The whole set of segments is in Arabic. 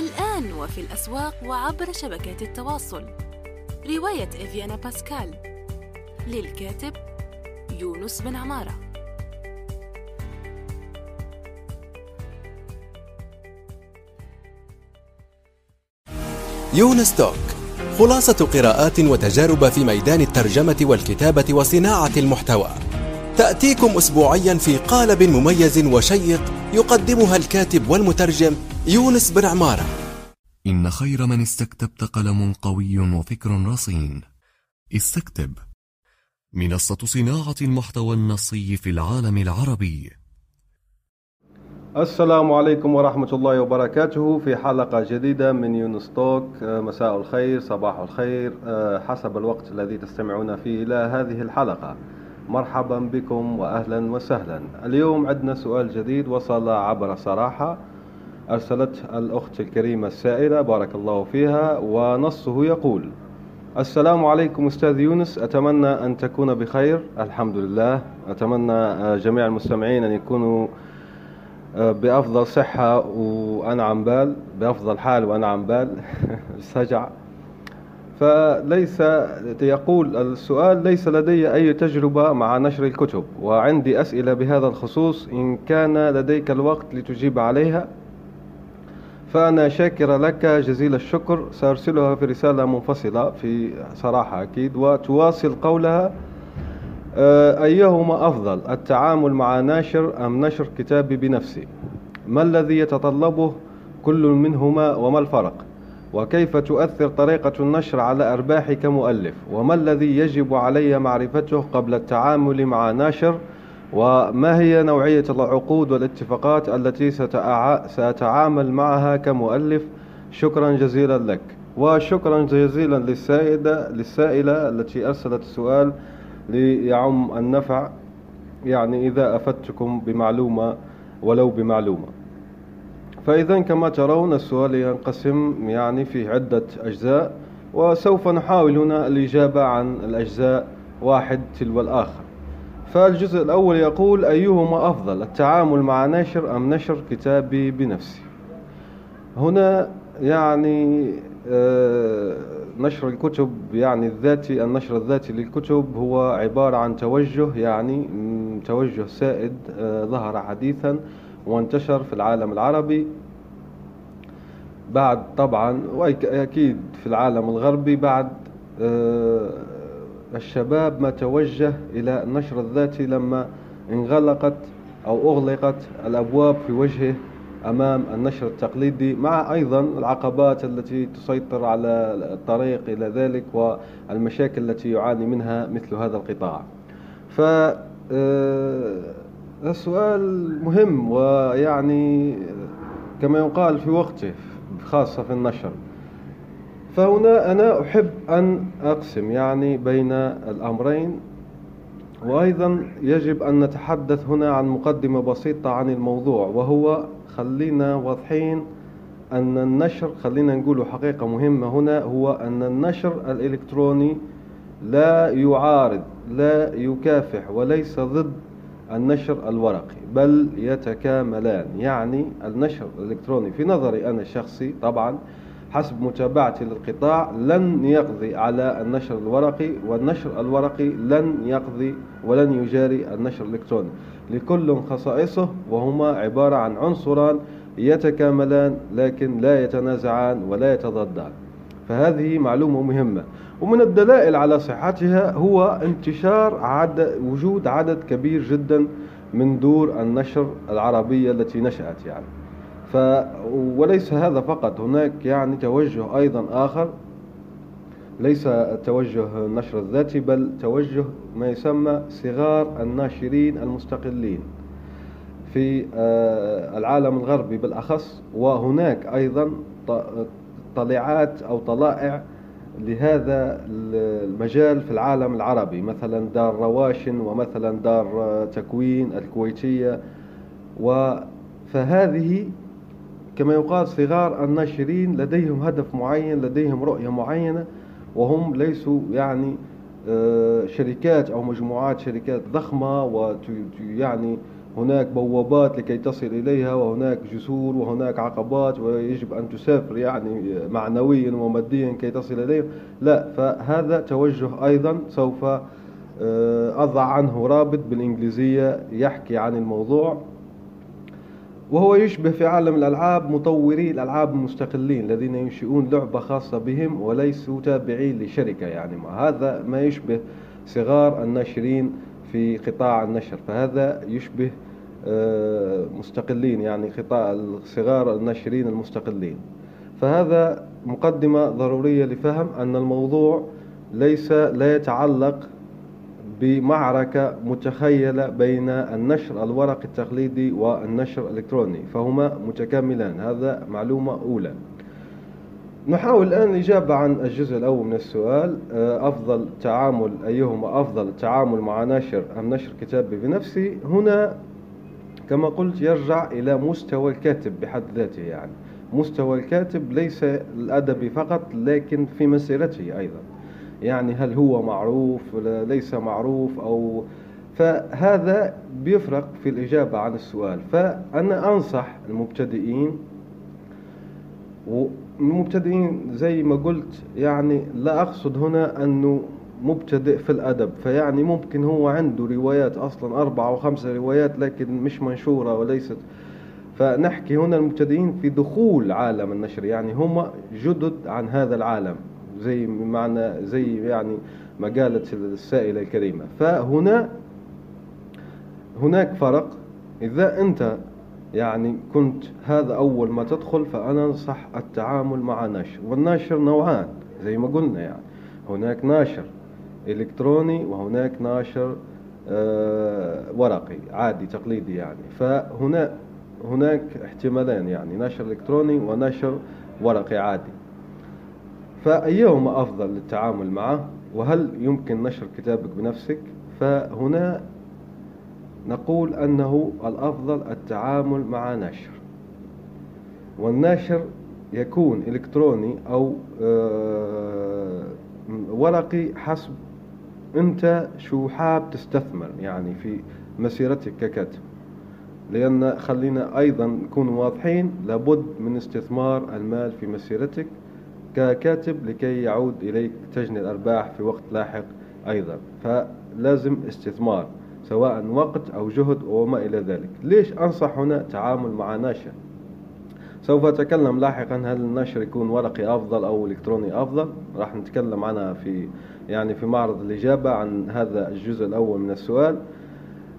الآن وفي الأسواق وعبر شبكات التواصل. رواية إفيانا باسكال. للكاتب يونس بن عمارة. يونس توك خلاصة قراءات وتجارب في ميدان الترجمة والكتابة وصناعة المحتوى. تأتيكم أسبوعيا في قالب مميز وشيق يقدمها الكاتب والمترجم يونس بن عمارة. إن خير من استكتبت قلم قوي وفكر رصين. استكتب. منصة صناعة المحتوى النصي في العالم العربي. السلام عليكم ورحمة الله وبركاته. في حلقة جديدة من يونس توك. آه، مساء الخير صباح الخير. آه، حسب الوقت الذي تستمعون فيه إلى هذه الحلقة. مرحبا بكم وأهلا وسهلا. اليوم عندنا سؤال جديد وصل عبر صراحة. أرسلت الأخت الكريمة السائلة بارك الله فيها ونصه يقول السلام عليكم أستاذ يونس أتمنى أن تكون بخير. الحمد لله. أتمنى آه، جميع المستمعين أن يكونوا آه، بأفضل صحة وأنا عم بال بأفضل حال وأنا عم بال سجع. فليس يقول السؤال ليس لدي أي تجربة مع نشر الكتب وعندي أسئلة بهذا الخصوص إن كان لديك الوقت لتجيب عليها. فأنا شاكر لك جزيل الشكر. سأرسلها في رسالة منفصلة في صراحة أكيد وتواصل قولها. آه، أيهما أفضل التعامل مع ناشر أم نشر كتابي بنفسي ما الذي يتطلبه كل منهما وما الفرق؟ وكيف تؤثر طريقة النشر على أرباحي كمؤلف؟ وما الذي يجب علي معرفته قبل التعامل مع ناشر وما هي نوعية العقود والاتفاقات التي سأتعامل معها كمؤلف؟ شكرا جزيلا لك. وشكرا جزيلا للسائدة للسائلة التي أرسلت السؤال ليعم النفع. يعني إذا أفدتكم بمعلومة ولو بمعلومة. فإذا كما ترون السؤال ينقسم يعني في عدة أجزاء وسوف نحاول هنا الإجابة عن الأجزاء واحد تلو الآخر. فالجزء الأول يقول أيهما أفضل التعامل مع نشر أم نشر كتابي بنفسي؟ هنا يعني آه نشر الكتب يعني الذاتي النشر الذاتي للكتب هو عبارة عن توجه يعني توجه سائد آه، ظهر حديثا وانتشر في العالم العربي. بعد طبعا وأكيد في العالم الغربي بعد آه، الشباب ما توجه إلى النشر الذاتي لما انغلقت أو أغلقت الأبواب في وجهه أمام النشر التقليدي مع أيضا العقبات التي تسيطر على الطريق إلى ذلك والمشاكل التي يعاني منها مثل هذا القطاع. ف آه، السؤال مهم ويعني كما يقال في وقته خاصة في النشر. فهنا أنا أحب أن أقسم يعني بين الأمرين وأيضا يجب أن نتحدث هنا عن مقدمة بسيطة عن الموضوع وهو خلينا واضحين أن النشر خلينا نقول حقيقة مهمة هنا هو أن النشر الإلكتروني لا يعارض لا يكافح وليس ضد النشر الورقي بل يتكاملان. يعني النشر الإلكتروني في نظري أنا الشخصي طبعا حسب متابعتي للقطاع لن يقضي على النشر الورقي والنشر الورقي لن يقضي ولن يجاري النشر الإلكتروني. لكل خصائصه وهما عبارة عن عنصران يتكاملان لكن لا يتنازعان ولا يتضادان. فهذه معلومة مهمة. ومن الدلائل على صحتها هو انتشار عدد وجود عدد كبير جدا من دور النشر العربية التي نشأت يعني. ف وليس هذا فقط. هناك يعني توجه أيضا آخر. ليس توجه النشر الذاتي بل توجه ما يسمى صغار الناشرين المستقلين في آه، العالم الغربي بالأخص. وهناك أيضا طلعات أو طلائع لهذا المجال في العالم العربي. مثلا دار رواشن ومثلا دار تكوين الكويتية. فهذه كما يقال صغار الناشرين لديهم هدف معين لديهم رؤية معينة وهم ليسوا يعني آه، شركات أو مجموعات شركات ضخمة ويعني هناك بوابات لكي تصل إليها وهناك جسور وهناك عقبات ويجب أن تسافر يعني معنويا وماديا كي تصل إليها لا فهذا توجه أيضا سوف آه، أضع عنه رابط بالإنجليزية يحكي عن الموضوع. وهو يشبه في عالم الألعاب مطوري الألعاب المستقلين الذين ينشئون لعبة خاصة بهم وليسوا تابعين لشركة يعني. ما هذا ما يشبه صغار الناشرين في قطاع النشر فهذا يشبه آه، مستقلين يعني قطاع صغار الناشرين المستقلين. فهذا مقدمة ضرورية لفهم أن الموضوع ليس لا يتعلق بمعركة متخيلة بين النشر الورقي التقليدي والنشر الإلكتروني فهما متكاملان. هذا معلومة أولى. نحاول الآن الإجابة عن الجزء الأول من السؤال. آه، أفضل تعامل أيهما أفضل التعامل مع ناشر أم نشر كتابي بنفسي؟ هنا كما قلت يرجع إلى مستوى الكاتب بحد ذاته يعني. مستوى الكاتب ليس الأدبي فقط لكن في مسيرته أيضا. يعني هل هو معروف ليس معروف أو فهذا بيفرق في الإجابة عن السؤال. فأنا أنصح المبتدئين والمبتدئين زي ما قلت يعني لا أقصد هنا أنه مبتدئ في الأدب. فيعني ممكن هو عنده روايات أصلا أربعة أو خمسة روايات لكن مش منشورة وليست. فنحكي هنا المبتدئين في دخول عالم النشر يعني هم جدد عن هذا العالم. زي معنى زي يعني ما قالت السائلة الكريمة. فهنا هناك فرق. إذا أنت يعني كنت هذا أول ما تدخل فأنا أنصح التعامل مع ناشر. والناشر نوعان زي ما قلنا يعني. هناك ناشر إلكتروني وهناك ناشر آه ورقي عادي تقليدي يعني. فهنا هناك احتمالين يعني. نشر إلكتروني ونشر ورقي عادي. فأيهما أفضل للتعامل معه؟ وهل يمكن نشر كتابك بنفسك؟ فهنا نقول أنه الأفضل التعامل مع نشر والناشر يكون إلكتروني أو آه، ورقي حسب أنت شو حاب تستثمر يعني في مسيرتك ككاتب. لأن خلينا أيضا نكون واضحين لابد من استثمار المال في مسيرتك. ككاتب لكي يعود إليك تجني الأرباح في وقت لاحق أيضا. فلازم استثمار سواء وقت أو جهد وما إلى ذلك. ليش أنصح هنا تعامل مع ناشر سوف أتكلم لاحقا هل النشر يكون ورقي أفضل أو إلكتروني أفضل؟ راح نتكلم عنها في يعني في معرض الإجابة عن هذا الجزء الأول من السؤال.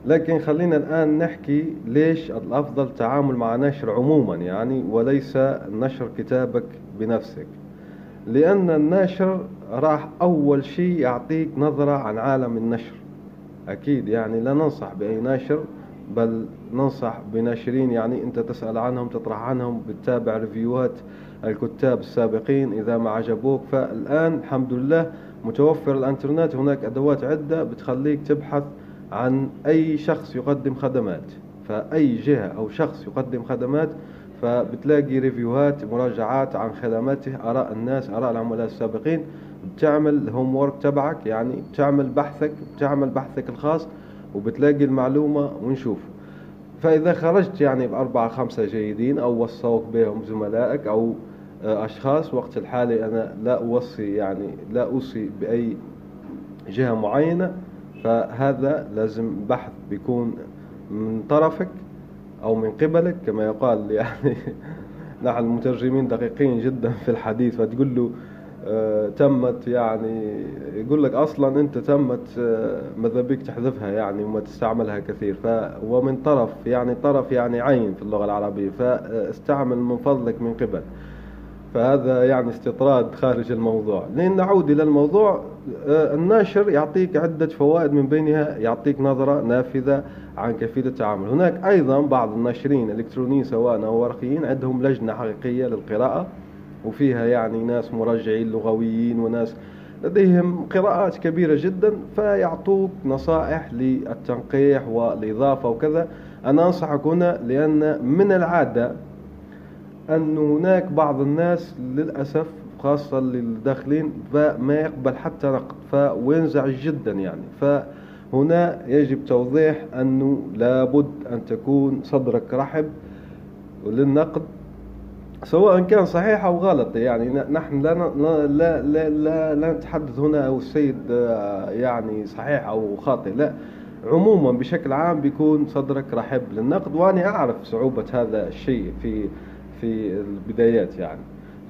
لكن خلينا الآن نحكي ليش الأفضل تعامل مع نشر عموما يعني وليس نشر كتابك بنفسك. لأن الناشر راح أول شيء يعطيك نظرة عن عالم النشر. أكيد يعني لا ننصح بأي ناشر بل ننصح بناشرين يعني أنت تسأل عنهم تطرح عنهم بتتابع ريفيوهات الكتاب السابقين إذا ما عجبوك. فالآن الحمد لله متوفر الإنترنت هناك أدوات عدة بتخليك تبحث عن أي شخص يقدم خدمات. فأي جهة أو شخص يقدم خدمات فبتلاقي review هات مراجعات عن خدماته آراء الناس آراء العملاء السابقين. بتعمل ال homework تبعك يعني بتعمل بحثك بتعمل بحثك الخاص وبتلاقي المعلومة ونشوف. فإذا خرجت يعني بأربعة خمسة جيدين أو وصوك بهم زملائك أو آه، أشخاص وقت الحالي أنا لا أوصي يعني لا أوصي بأي جهة معينة فهذا لازم بحث بيكون من طرفك. أو من قبلك كما يقال يعني نحن المترجمين دقيقين جدا في الحديث فتقول له آه تمت يعني يقول لك أصلا أنت تمت آه ماذا بك تحذفها يعني وما تستعملها كثير. ف ومن طرف يعني طرف يعني عين في اللغة العربية فاستعمل من فضلك من قبل. فهذا يعني استطراد خارج الموضوع. لين نعود إلى الموضوع الناشر يعطيك عدة فوائد من بينها يعطيك نظرة نافذة عن كيفية التعامل. هناك أيضا بعض الناشرين الإلكترونيين سواء أو ورقيين عندهم لجنة حقيقية للقراءة وفيها يعني ناس مرجعين لغويين وناس لديهم قراءات كبيرة جدا فيعطوك نصائح للتنقيح والإضافة وكذا. أنا أنصحك هنا لأن من العادة أن هناك بعض الناس للأسف خاصة للداخلين فما يقبل حتى نقد وينزعج جدا يعني. ف هنا يجب توضيح أنه لابد أن تكون صدرك رحب للنقد سواء كان صحيح أو غلط يعني. نحن لا لا لا لا, لا نتحدث هنا أو السيد آه، يعني صحيح أو خاطئ لا. عموما بشكل عام بيكون صدرك رحب للنقد وأنا أعرف صعوبة هذا الشيء في في البدايات يعني.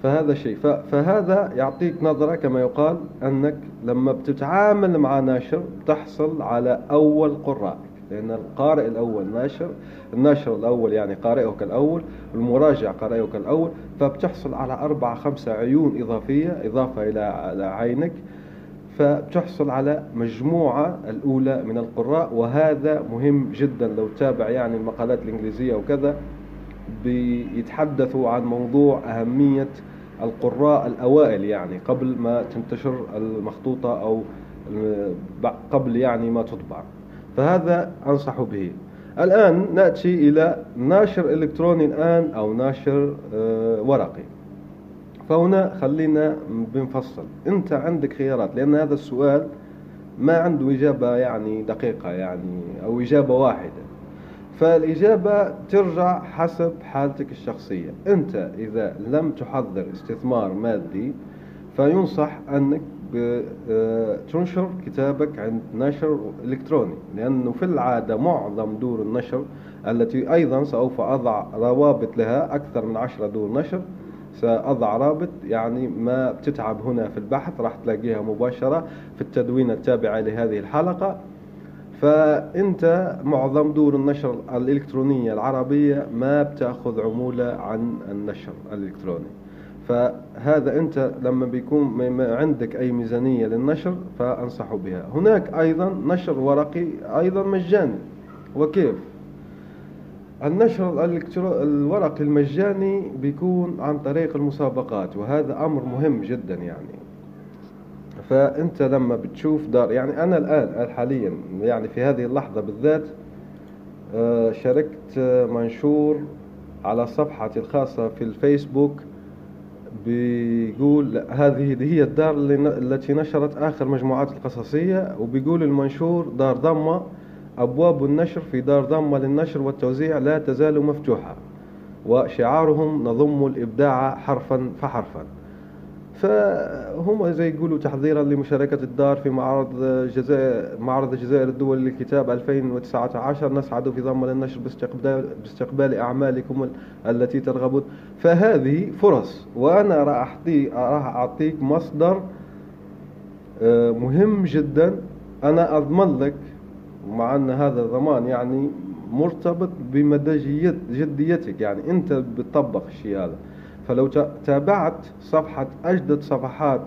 فهذا شيء. فهذا يعطيك نظرة كما يقال أنك لما بتتعامل مع ناشر بتحصل على أول قراء. لأن القارئ الأول ناشر الناشر الأول يعني قارئك الأول المراجع قارئك الأول فبتحصل على أربعة خمسة عيون إضافية إضافة إلى عينك فبتحصل على مجموعة الأولى من القراء. وهذا مهم جدا لو تابع يعني المقالات الإنجليزية وكذا بيتحدثوا عن موضوع أهمية القراء الأوائل يعني قبل ما تنتشر المخطوطة أو قبل يعني ما تطبع. فهذا أنصح به. الآن نأتي إلى ناشر إلكتروني الآن أو ناشر آه، ورقي. فهنا خلينا بنفصل. أنت عندك خيارات لأن هذا السؤال ما عنده إجابة يعني دقيقة يعني أو إجابة واحدة. فالإجابة ترجع حسب حالتك الشخصية. أنت إذا لم تحضر استثمار مادي فينصح أنك آه، تنشر كتابك عند نشر إلكتروني. لأنه في العادة معظم دور النشر التي أيضا سوف أضع روابط لها أكثر من عشرة دور نشر. سأضع رابط يعني ما بتتعب هنا في البحث راح تلاقيها مباشرة في التدوين التابعة لهذه الحلقة. فأنت معظم دور النشر الإلكترونية العربية ما بتأخذ عمولة عن النشر الإلكتروني. فهذا أنت لما بيكون عندك أي ميزانية للنشر فأنصح بها. هناك أيضا نشر ورقي أيضا مجاني. وكيف؟ النشر الورقي المجاني بيكون عن طريق المسابقات وهذا أمر مهم جدا يعني. فأنت لما بتشوف دار يعني أنا الآن حاليا يعني في هذه اللحظة بالذات آه، شاركت منشور على صفحتي الخاصة في الفيسبوك بيقول هذه هي الدار التي نشرت آخر مجموعات القصصية وبيقول المنشور دار ضمة أبواب النشر في دار ضمة للنشر والتوزيع لا تزال مفتوحة وشعارهم نضم الإبداع حرفا فحرفا. فهم زي يقولوا تحضيرا لمشاركة الدار في معرض جزائر معرض الجزائر الدولي للكتاب 2019 نسعد في ضمن النشر باستقبال باستقبال أعمالكم التي ترغبون. فهذه فرص وأنا راح راح أعطيك مصدر آه، مهم جدا. أنا أضمن لك مع أن هذا الضمان يعني مرتبط بمدى جديتك. يعني أنت بتطبق الشيء هذا. فلو تابعت صفحة أجدد صفحات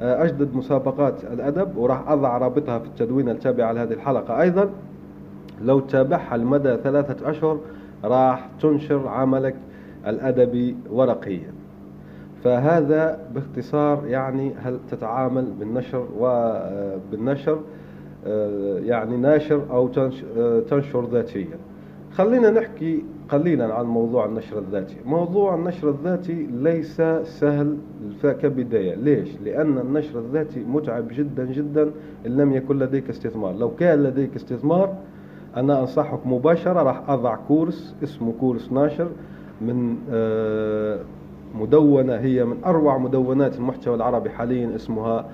آه، أجدد مسابقات الأدب وراح أضع رابطها في التدوين التابع لهذه الحلقة. أيضا لو تابعها لمدى ثلاثة أشهر راح تنشر عملك الأدبي ورقيا. فهذا باختصار يعني هل تتعامل بالنشر وبالنشر آه، يعني ناشر أو آه، تنشر ذاتيا. خلينا نحكي قليلا عن موضوع النشر الذاتي. موضوع النشر الذاتي ليس سهل كبداية. ليش؟ لأن النشر الذاتي متعب جدا جدا إن لم يكن لديك استثمار. لو كان لديك استثمار أنا أنصحك مباشرة راح أضع كورس اسمه كورس ناشر من آه، مدونة هي من أروع مدونات المحتوى العربي حاليا اسمها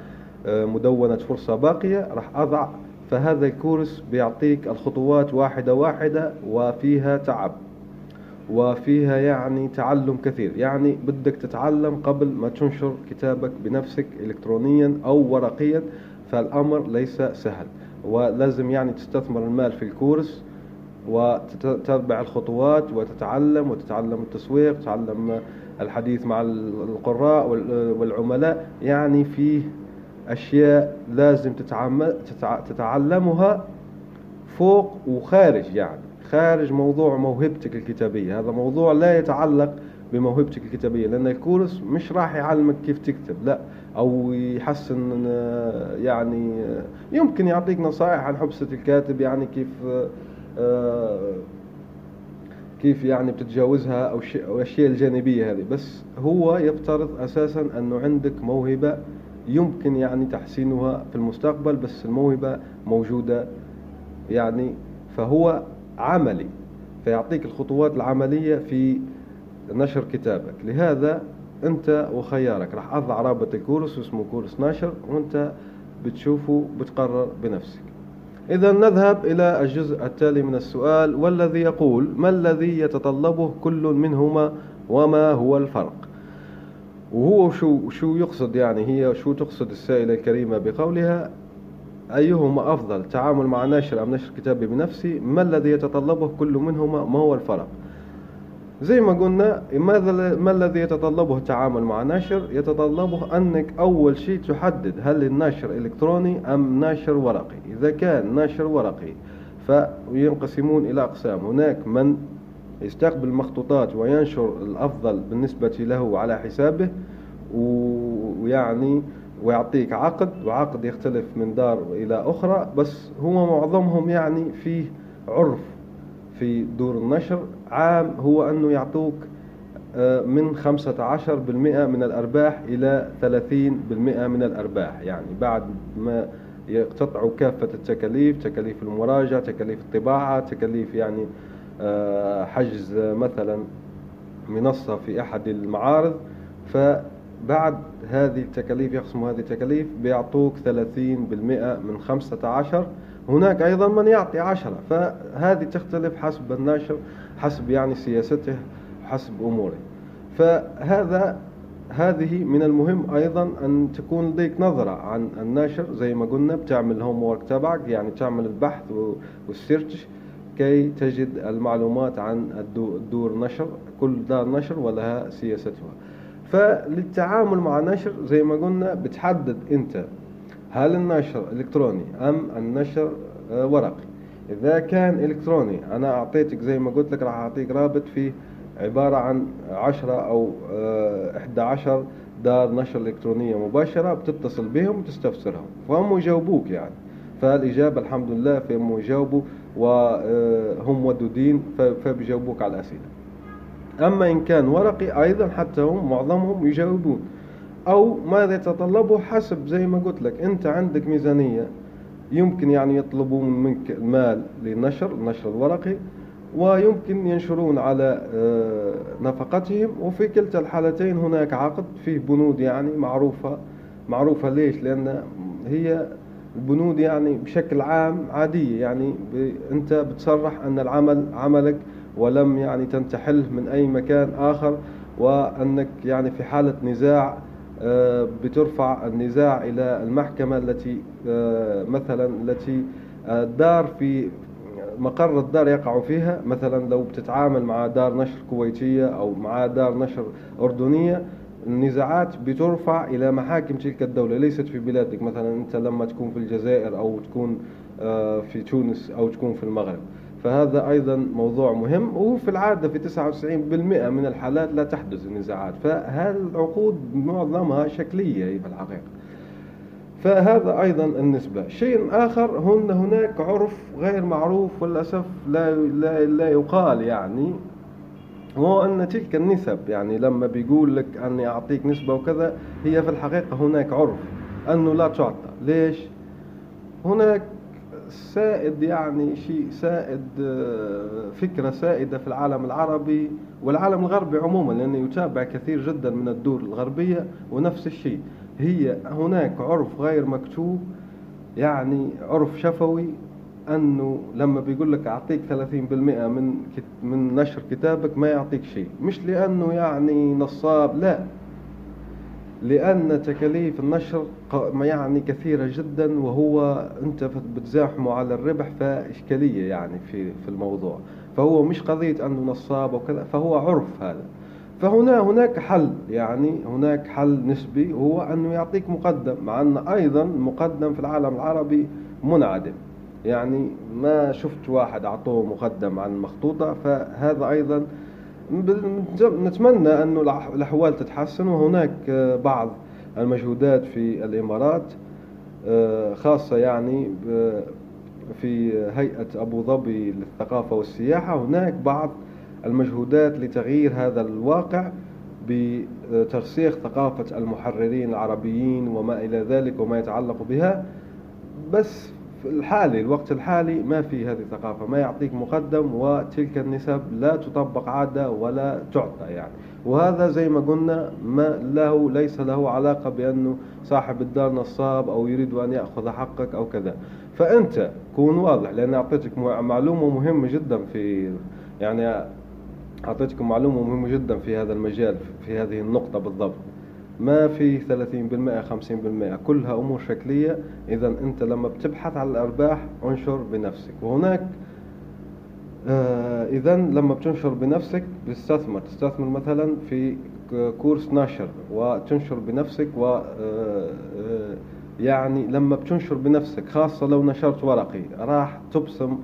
آه، مدونة فرصة باقية. راح أضع فهذا الكورس بيعطيك الخطوات واحدة واحدة وفيها تعب. وفيها يعني تعلم كثير. يعني بدك تتعلم قبل ما تنشر كتابك بنفسك إلكترونيا أو ورقيا فالأمر ليس سهل. ولازم يعني تستثمر المال في الكورس وتتبع الخطوات وتتعلم وتتعلم التسويق تتعلم الحديث مع القراء والعملاء. يعني فيه أشياء لازم تتعلمها فوق وخارج يعني. خارج موضوع موهبتك الكتابية. هذا موضوع لا يتعلق بموهبتك الكتابية لأن الكورس مش راح يعلمك كيف تكتب لا. أو يحسن يعني يمكن يعطيك نصائح عن حبسة الكاتب يعني كيف كيف يعني بتتجاوزها أو الأشياء الجانبية هذه. بس هو يفترض أساسا أنه عندك موهبة يمكن يعني تحسينها في المستقبل بس الموهبة موجودة يعني. فهو عملي فيعطيك الخطوات العملية في نشر كتابك. لهذا أنت وخيارك راح أضع رابط الكورس اسمه كورس ناشر وأنت بتشوفه بتقرر بنفسك. إذا نذهب إلى الجزء التالي من السؤال والذي يقول ما الذي يتطلبه كل منهما وما هو الفرق؟ وهو شو شو يقصد يعني هي شو تقصد السائلة الكريمة بقولها؟ أيهما أفضل؟ تعامل مع ناشر أم نشر كتابي بنفسي؟ ما الذي يتطلبه كل منهما؟ ما هو الفرق؟ زي ما قلنا ماذا ما الذي يتطلبه التعامل مع ناشر؟ يتطلبه أنك أول شيء تحدد هل الناشر إلكتروني أم ناشر ورقي. إذا كان ناشر ورقي فينقسمون إلى أقسام. هناك من يستقبل مخطوطات وينشر الأفضل بالنسبة له على حسابه ويعني ويعطيك عقد وعقد يختلف من دار إلى أخرى بس هو معظمهم يعني فيه عرف في دور النشر. عام هو أنه يعطوك آه، من 15% من الأرباح إلى 30% من الأرباح. يعني بعد ما يقتطعوا كافة التكاليف تكاليف المراجعة تكاليف الطباعة تكاليف يعني آه، حجز مثلا منصة في أحد المعارض فبعد هذه التكاليف يقسموا هذه التكاليف بيعطوك 30% من 15 هناك أيضا من يعطي عشرة. فهذه تختلف حسب الناشر حسب يعني سياسته حسب أموره. فهذا هذه من المهم أيضا أن تكون لديك نظرة عن الناشر زي ما قلنا بتعمل ال homework تبعك يعني تعمل البحث وال search. كي تجد المعلومات عن الدور نشر كل دار نشر ولها سياستها. فللتعامل مع نشر زي ما قلنا بتحدد انت هل النشر إلكتروني أم النشر آه، ورقي. إذا كان إلكتروني أنا أعطيتك زي ما قلت لك راح أعطيك رابط فيه عبارة عن عشرة أو آه، إحدى عشر دار نشر إلكترونية مباشرة بتتصل بهم وتستفسرهم. فهم يجاوبوك يعني. فالإجابة الحمد لله فهم يجاوبوا وهم آه، ودودين فبيجاوبوك على الأسئلة. أما إن كان ورقي أيضا حتى هم معظمهم يجاوبون. أو ماذا يتطلبه حسب زي ما قلت لك أنت عندك ميزانية يمكن يعني يطلبون منك المال للنشر النشر الورقي ويمكن ينشرون على آه، نفقتهم. وفي كلتا الحالتين هناك عقد فيه بنود يعني معروفة معروفة ليش؟ لأن هي البنود يعني بشكل عام عادية يعني أنت بتصرح أن العمل عملك ولم يعني تنتحل من أي مكان آخر وأنك يعني في حالة نزاع آه، بترفع النزاع إلى المحكمة التي آه، مثلا التي الدار آه، في مقر الدار يقع فيها. مثلا لو بتتعامل مع دار نشر كويتية أو مع دار نشر أردنية النزاعات بترفع إلى محاكم تلك الدولة. ليست في بلادك. مثلا أنت لما تكون في الجزائر أو تكون في تونس أو تكون في المغرب. فهذا أيضا موضوع مهم وفي العادة في 99% من الحالات لا تحدث النزاعات. فهذه العقود معظمها شكلية في الحقيقة فهذا أيضا النسبة. شيء آخر هن هناك عرف غير معروف وللأسف لا, لا, لا يقال يعني هو أن تلك النسب يعني لما بيقول لك أني أعطيك نسبة وكذا هي في الحقيقة هناك عرف أنه لا تعطى. ليش؟ هناك سائد يعني شيء سائد آه، فكرة سائدة في العالم العربي والعالم الغربي عموما لأنه يتابع كثير جدا من الدول الغربية ونفس الشيء. هي هناك عرف غير مكتوب يعني عرف شفوي أنه لما بيقول لك أعطيك 30% من من نشر كتابك ما يعطيك شيء. مش لأنه يعني نصاب لا. لأن تكاليف النشر يعني كثيرة جدا وهو أنت بتزاحمه على الربح فإشكالية يعني في في الموضوع. فهو مش قضية أنه نصاب وكذا فهو عرف هذا. فهنا هناك حل يعني هناك حل نسبي هو أنه يعطيك مقدم مع أن أيضا المقدم في العالم العربي منعدم. يعني ما شفت واحد أعطوه مقدم عن المخطوطة فهذا أيضا نتمنى أن الأحوال تتحسن وهناك آه، بعض المجهودات في الإمارات آه، خاصة يعني في هيئة أبو ظبي للثقافة والسياحة. هناك بعض المجهودات لتغيير هذا الواقع بترسيخ ثقافة المحررين العربيين وما إلى ذلك وما يتعلق بها. بس الحالي الوقت الحالي ما في هذه الثقافة ما يعطيك مقدم وتلك النسب لا تطبق عادة ولا تعطى يعني. وهذا زي ما قلنا ما له ليس له علاقة بأنه صاحب الدار نصاب أو يريد أن يأخذ حقك أو كذا. فأنت كون واضح لأن أعطيتك معلومة مهمة جدا في يعني أعطيتكم معلومة مهمة جدا في هذا المجال في هذه النقطة بالضبط. ما في 30% 50% كلها أمور شكلية. إذا أنت لما بتبحث عن الأرباح انشر بنفسك. وهناك آه إذا لما بتنشر بنفسك بتستثمر. تستثمر مثلا في كورس نشر وتنشر بنفسك و آه، آه، يعني لما بتنشر بنفسك خاصة لو نشرت ورقي راح تبصم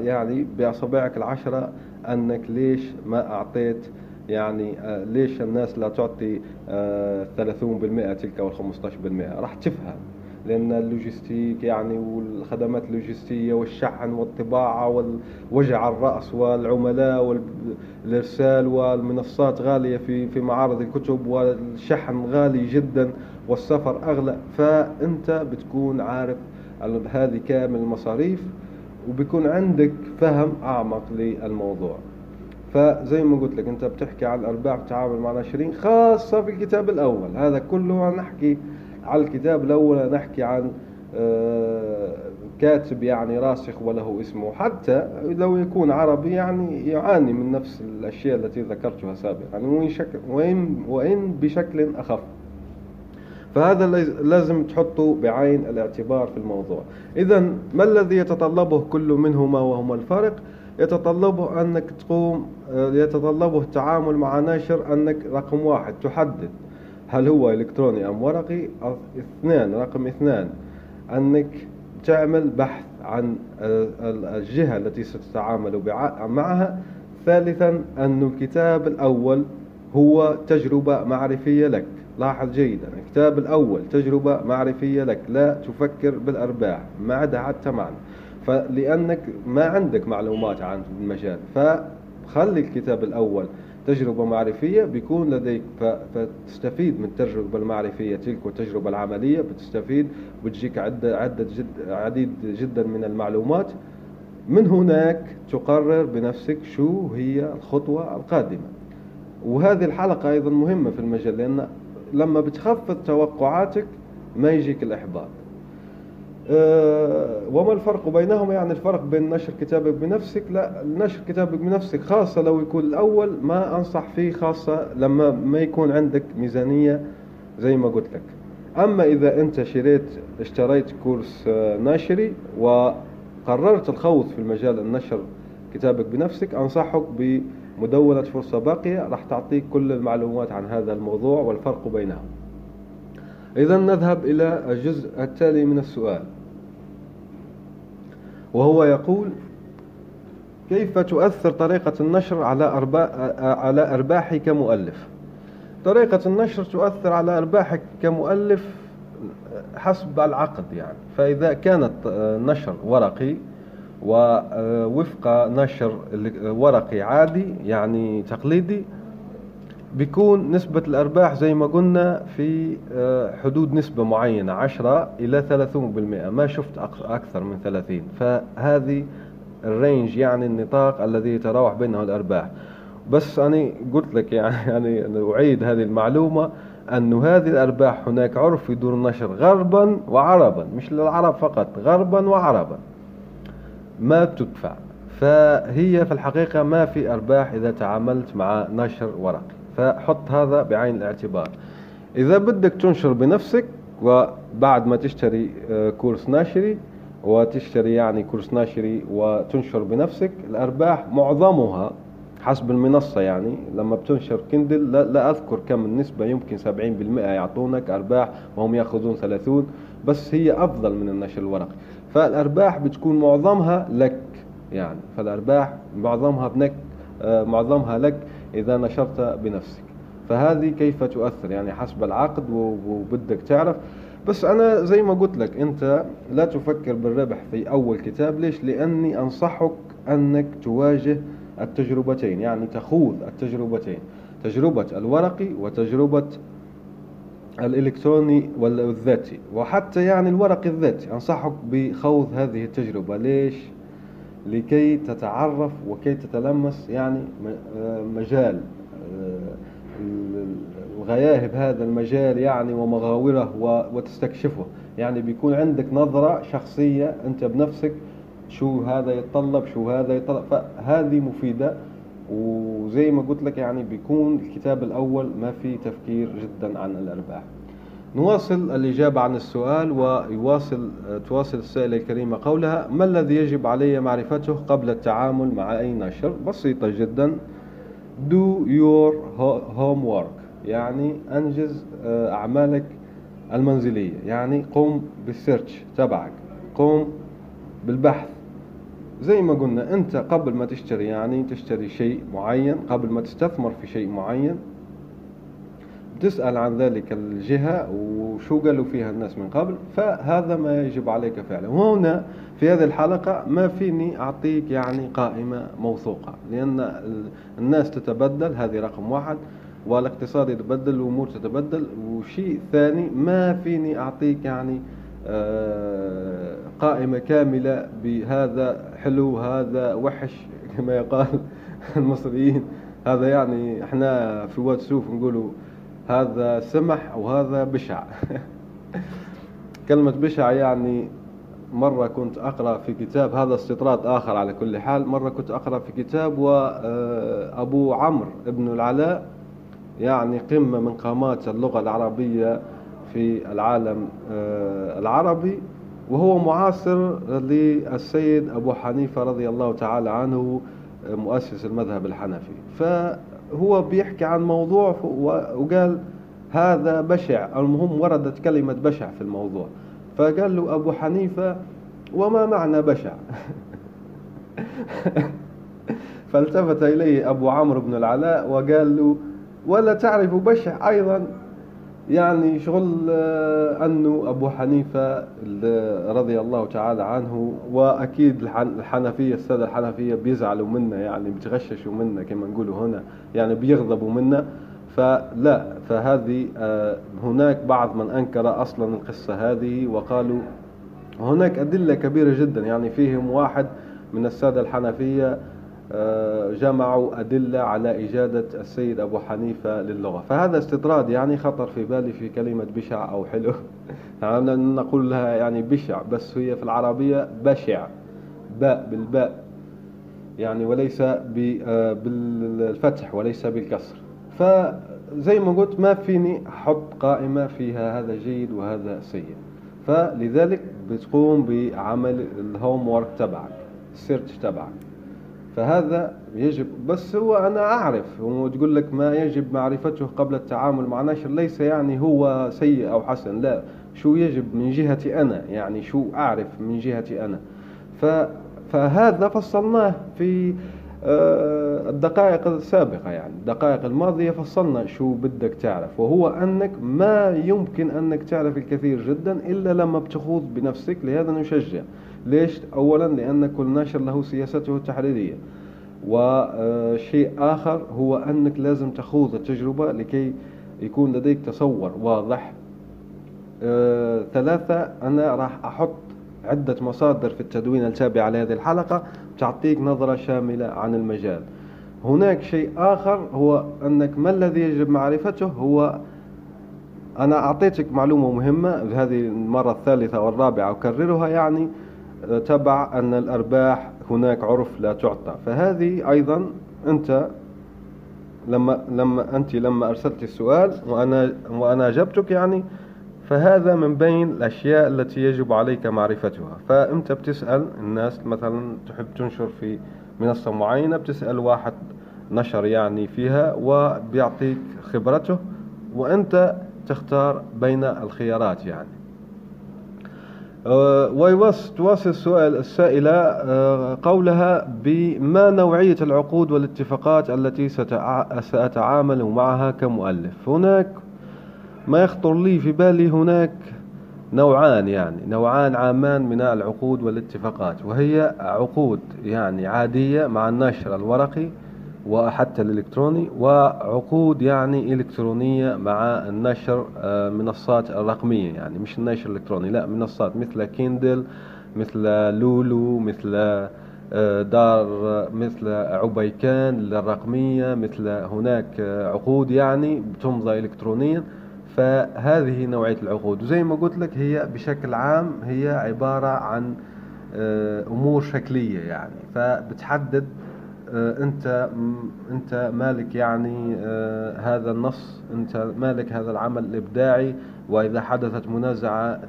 يعني بأصابعك العشرة أنك ليش ما أعطيت يعني آه، ليش الناس لا تعطي 30% تلك أو 15% راح تفهم لأن اللوجستيك يعني والخدمات اللوجستية والشحن والطباعة ووجع الرأس والعملاء والإرسال والمنصات غالية في في معارض الكتب والشحن غالي جدا والسفر أغلى فأنت بتكون عارف هذه كامل المصاريف وبيكون عندك فهم أعمق للموضوع. فزي ما قلت لك انت بتحكي عن الأرباح بتعامل مع ناشرين خاصة في الكتاب الأول. هذا كله نحكي على الكتاب الأول نحكي عن آه، كاتب يعني راسخ وله اسمه. حتى لو يكون عربي يعني يعاني من نفس الأشياء التي ذكرتها سابقا يعني وإن, وإن, وإن بشكل أخف. فهذا لازم تحطه بعين الاعتبار في الموضوع. إذا ما الذي يتطلبه كل منهما وهما الفرق يتطلبه أنك تقوم يتطلبه التعامل مع ناشر أنك رقم واحد تحدد هل هو إلكتروني أم ورقي. اثنان رقم اثنان أنك تعمل بحث عن الجهة التي ستتعامل معها. ثالثا أن الكتاب الأول هو تجربة معرفية لك. لاحظ جيدا الكتاب الأول تجربة معرفية لك لا تفكر بالأرباح ما عدا حتى معنى. فلأنك ما عندك معلومات عن المجال. فخلي الكتاب الأول. تجربة معرفية بيكون لديك فتستفيد من التجربة المعرفية تلك والتجربة العملية بتستفيد بتجيك عدة عدة جد عديد جدا من المعلومات. من هناك تقرر بنفسك شو هي الخطوة القادمة. وهذه الحلقة أيضا مهمة في المجال لأن لما بتخفض توقعاتك ما يجيك الإحباط. وما الفرق بينهما يعني الفرق بين نشر كتابك بنفسك؟ لا نشر كتابك بنفسك خاصة لو يكون الأول ما أنصح فيه خاصة لما ما يكون عندك ميزانية زي ما قلت لك. أما إذا أنت شريت اشتريت كورس آه، ناشري وقررت الخوض في المجال النشر كتابك بنفسك أنصحك بمدونة فرصة باقية. راح تعطيك كل المعلومات عن هذا الموضوع والفرق بينهم. إذا نذهب إلى الجزء التالي من السؤال. وهو يقول كيف تؤثر طريقة النشر على على أرباحي كمؤلف؟ طريقة النشر تؤثر على أرباحك كمؤلف حسب العقد يعني. فإذا كانت نشر ورقي ووفق نشر ورقي عادي يعني تقليدي بيكون نسبة الأرباح زي ما قلنا في آه، حدود نسبة معينة 10 إلى 30% ما شفت أكثر من 30 فهذه الرينج يعني النطاق الذي يتراوح بينه الأرباح. بس أنا قلت لك يعني يعني أعيد هذه المعلومة أن هذه الأرباح هناك عرف في دور النشر غربا وعربا مش للعرب فقط غربا وعربا. ما بتدفع. فهي في الحقيقة ما في أرباح إذا تعاملت مع نشر ورقي. فحط هذا بعين الاعتبار. إذا بدك تنشر بنفسك وبعد ما تشتري آه، كورس ناشري وتشتري يعني كورس ناشري وتنشر بنفسك الأرباح معظمها حسب المنصة يعني لما بتنشر كندل لا, لا أذكر كم النسبة يمكن 70% يعطونك أرباح وهم يأخذون 30 بس هي أفضل من النشر الورقي. فالأرباح بتكون معظمها لك يعني فالأرباح معظمها بنك آه، معظمها لك. إذا نشرت بنفسك. فهذه كيف تؤثر؟ يعني حسب العقد وبدك تعرف. بس أنا زي ما قلت لك أنت لا تفكر بالربح في أول كتاب. ليش؟ لأني أنصحك أنك تواجه التجربتين يعني تخوض التجربتين. تجربة الورقي وتجربة الإلكتروني والذاتي. وحتى يعني الورق الذاتي أنصحك بخوض هذه التجربة. ليش؟ لكي تتعرف وكي تتلمس يعني آه، مجال غياهب هذا المجال يعني ومغاورة وتستكشفه. يعني بيكون عندك نظرة شخصية أنت بنفسك شو هذا يتطلب شو هذا يتطلب. فهذه مفيدة. وزي ما قلت لك يعني بيكون الكتاب الأول ما في تفكير جدا عن الأرباح. نواصل الإجابة عن السؤال ويواصل تواصل السائلة الكريمة قولها ما الذي يجب علي معرفته قبل التعامل مع أي نشر؟ بسيطة جدا. Do your homework. يعني أنجز آه، أعمالك المنزلية. يعني قم بالسيرش تبعك. قم بالبحث. زي ما قلنا أنت قبل ما تشتري يعني تشتري شيء معين قبل ما تستثمر في شيء معين تسأل عن ذلك الجهة وشو قالوا فيها الناس من قبل فهذا ما يجب عليك فعله وهنا في هذه الحلقة ما فيني أعطيك يعني قائمة موثوقة لأن الناس تتبدل هذه رقم واحد والاقتصاد يتبدل والأمور تتبدل. وشيء ثاني ما فيني أعطيك يعني آه، قائمة كاملة بهذا حلو هذا وحش كما يقال المصريين. هذا يعني إحنا في واد سوف نقولوا هذا سمح وهذا بشع. كلمة بشع يعني مرة كنت أقرأ في كتاب هذا استطراد آخر على كل حال. مرة كنت أقرأ في كتاب وأبو آه، عمرو ابن العلاء يعني قمة من قامات اللغة العربية في العالم آه، العربي. وهو معاصر للسيد أبو حنيفة رضي الله تعالى عنه مؤسس المذهب الحنفي. فهو بيحكي عن موضوع وقال هذا بشع. المهم وردت كلمة بشع في الموضوع. فقال له أبو حنيفة وما معنى بشع؟ فالتفت إليه أبو عمرو بن العلاء وقال له ولا تعرف بشع أيضا؟ يعني شغل آه، أنه أبو حنيفة رضي الله تعالى عنه وأكيد الحنفية السادة الحنفية بيزعلوا منا يعني بيتغششوا منا كما نقولوا هنا يعني بيغضبوا منا فلا فهذه آه، هناك بعض من أنكر أصلا القصة هذه وقالوا هناك أدلة كبيرة جدا يعني فيهم واحد من السادة الحنفية جمعوا أدلة على إجادة السيد أبو حنيفة للغة. فهذا استطراد يعني خطر في بالي في كلمة بشع أو حلو. يعني نقول لها يعني بشع بس هي في العربية بشع باء بالباء. يعني وليس آه، بالفتح وليس بالكسر. فزي ما قلت ما فيني أحط قائمة فيها هذا جيد وهذا سيء. فلذلك بتقوم بعمل ال homework تبعك ال search تبعك. فهذا يجب بس هو أنا أعرف وتقول لك ما يجب معرفته قبل التعامل مع نشر ليس يعني هو سيء أو حسن لا شو يجب من جهتي أنا يعني شو أعرف من جهتي أنا. فهذا فصلناه في آه، الدقائق السابقة يعني الدقائق الماضية فصلنا شو بدك تعرف وهو أنك ما يمكن أنك تعرف الكثير جدا إلا لما بتخوض بنفسك لهذا نشجع. ليش؟ أولا لأن كل ناشر له سياسته التحريرية. وشيء آخر هو أنك لازم تخوض التجربة لكي يكون لديك تصور واضح. آه، ثلاثة أنا راح أحط عدة مصادر في التدوين التابع لهذه الحلقة تعطيك نظرة شاملة عن المجال. هناك شيء آخر هو أنك ما الذي يجب معرفته؟ هو أنا أعطيتك معلومة مهمة هذه المرة الثالثة والرابعة أكررها يعني. تبع أن الأرباح هناك عرف لا تعطى. فهذه أيضا أنت لما لما أنت لما أرسلت السؤال وأنا وأنا أجبتك يعني فهذا من بين الأشياء التي يجب عليك معرفتها. فأنت بتسأل الناس مثلا تحب تنشر في منصة معينة بتسأل واحد نشر يعني فيها وبيعطيك خبرته وأنت تختار بين الخيارات يعني. وتواصل السؤال السائلة أه، قولها بما نوعية العقود والاتفاقات التي سأتعامل معها كمؤلف. هناك ما يخطر لي في بالي هناك نوعان يعني نوعان عامان من العقود والاتفاقات وهي عقود يعني عادية مع النشر الورقي وحتى الإلكتروني وعقود يعني إلكترونية مع النشر آه، منصات الرقمية يعني مش النشر الإلكتروني لا منصات مثل كيندل مثل لولو مثل آه، دار مثل عبيكان للرقمية مثل هناك عقود يعني تمضى إلكترونيا. فهذه نوعية العقود. وزي ما قلت لك هي بشكل عام هي عبارة عن آه، أمور شكلية يعني. فبتحدد آه، انت انت مالك يعني آه، هذا النص انت مالك هذا العمل الإبداعي وإذا حدثت منازعة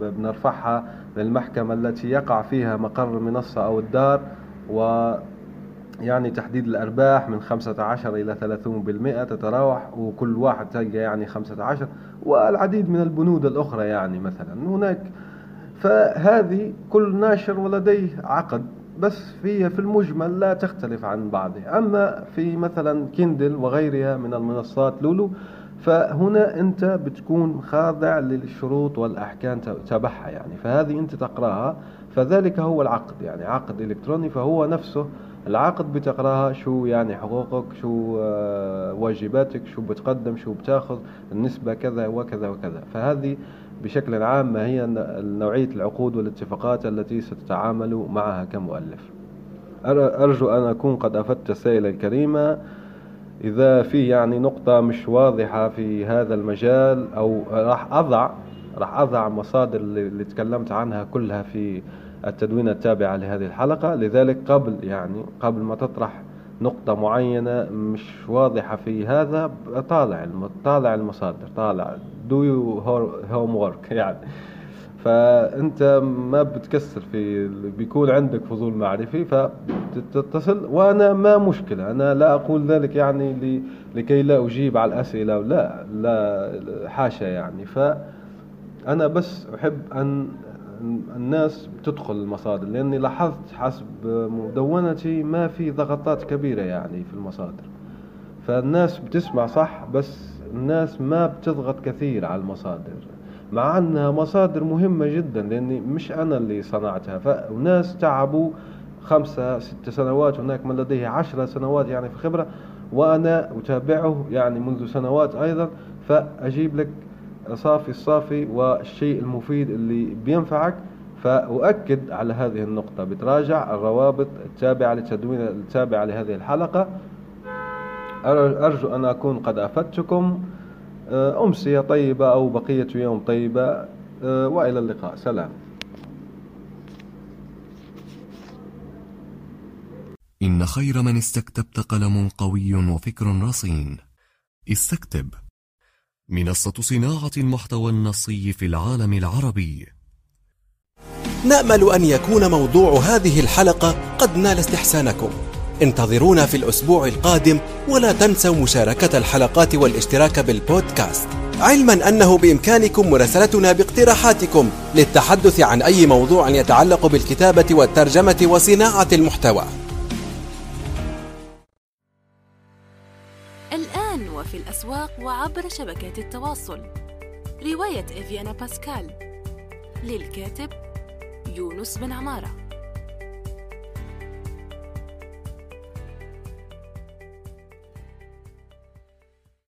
بنرفعها للمحكمة التي يقع فيها مقر المنصة أو الدار و يعني تحديد الأرباح من 15 إلى 30% تتراوح وكل واحد تلقى يعني 15 والعديد من البنود الأخرى يعني مثلا هناك. فهذه كل ناشر ولديه عقد. بس هي في المجمل لا تختلف عن بعضها. أما في مثلا كيندل وغيرها من المنصات لولو فهنا أنت بتكون خاضع للشروط والأحكام تبعها يعني. فهذه أنت تقرأها فذلك هو العقد يعني. عقد إلكتروني فهو نفسه العقد بتقراها شو يعني حقوقك شو آه، واجباتك شو بتقدم شو بتاخذ النسبة كذا وكذا وكذا. فهذه بشكل عام ما هي نوعية العقود والاتفاقات التي ستتعامل معها كمؤلف. أرجو أن أكون قد أفدت السائلة الكريمة إذا في يعني نقطة مش واضحة في هذا المجال أو راح أضع راح أضع مصادر اللي تكلمت عنها كلها في التدوين التابعة لهذه الحلقة. لذلك قبل يعني قبل ما تطرح نقطة معينة مش واضحة في هذا طالع طالع المصادر طالع do you homework يعني. فأنت ما بتكسر في بيكون عندك فضول معرفي فتتصل وأنا ما مشكلة أنا لا أقول ذلك يعني لكي لا أجيب على الأسئلة لا لا حاشا يعني. فأنا بس أحب ان الناس بتدخل المصادر لأني لاحظت حسب مدونتي ما في ضغطات كبيرة يعني في المصادر. فالناس بتسمع صح بس الناس ما بتضغط كثير على المصادر مع أنها مصادر مهمة جدا لأني مش أنا اللي صنعتها. فناس تعبوا خمسة ست سنوات هناك من لديه عشرة سنوات يعني في خبرة وأنا أتابعه يعني منذ سنوات أيضا. فأجيب لك صافي الصافي والشيء المفيد اللي بينفعك. فأؤكد على هذه النقطة. بتراجع الروابط التابعة لتدوين التابعة لهذه الحلقة. أرجو أن أكون قد أفدتكم. آه، أمسية طيبة أو بقية يوم طيبة آه، وإلى اللقاء. سلام. إن خير من استكتبت قلم قوي وفكر رصين. استكتب. منصة صناعة المحتوى النصي في العالم العربي. نأمل أن يكون موضوع هذه الحلقة قد نال استحسانكم. انتظرونا في الأسبوع القادم ولا تنسوا مشاركة الحلقات والاشتراك بالبودكاست. علما أنه بإمكانكم مراسلتنا باقتراحاتكم للتحدث عن أي موضوع يتعلق بالكتابة والترجمة وصناعة المحتوى. الآن وفي الأسواق وعبر شبكات التواصل. رواية إفيانا باسكال. للكاتب يونس بن عمارة.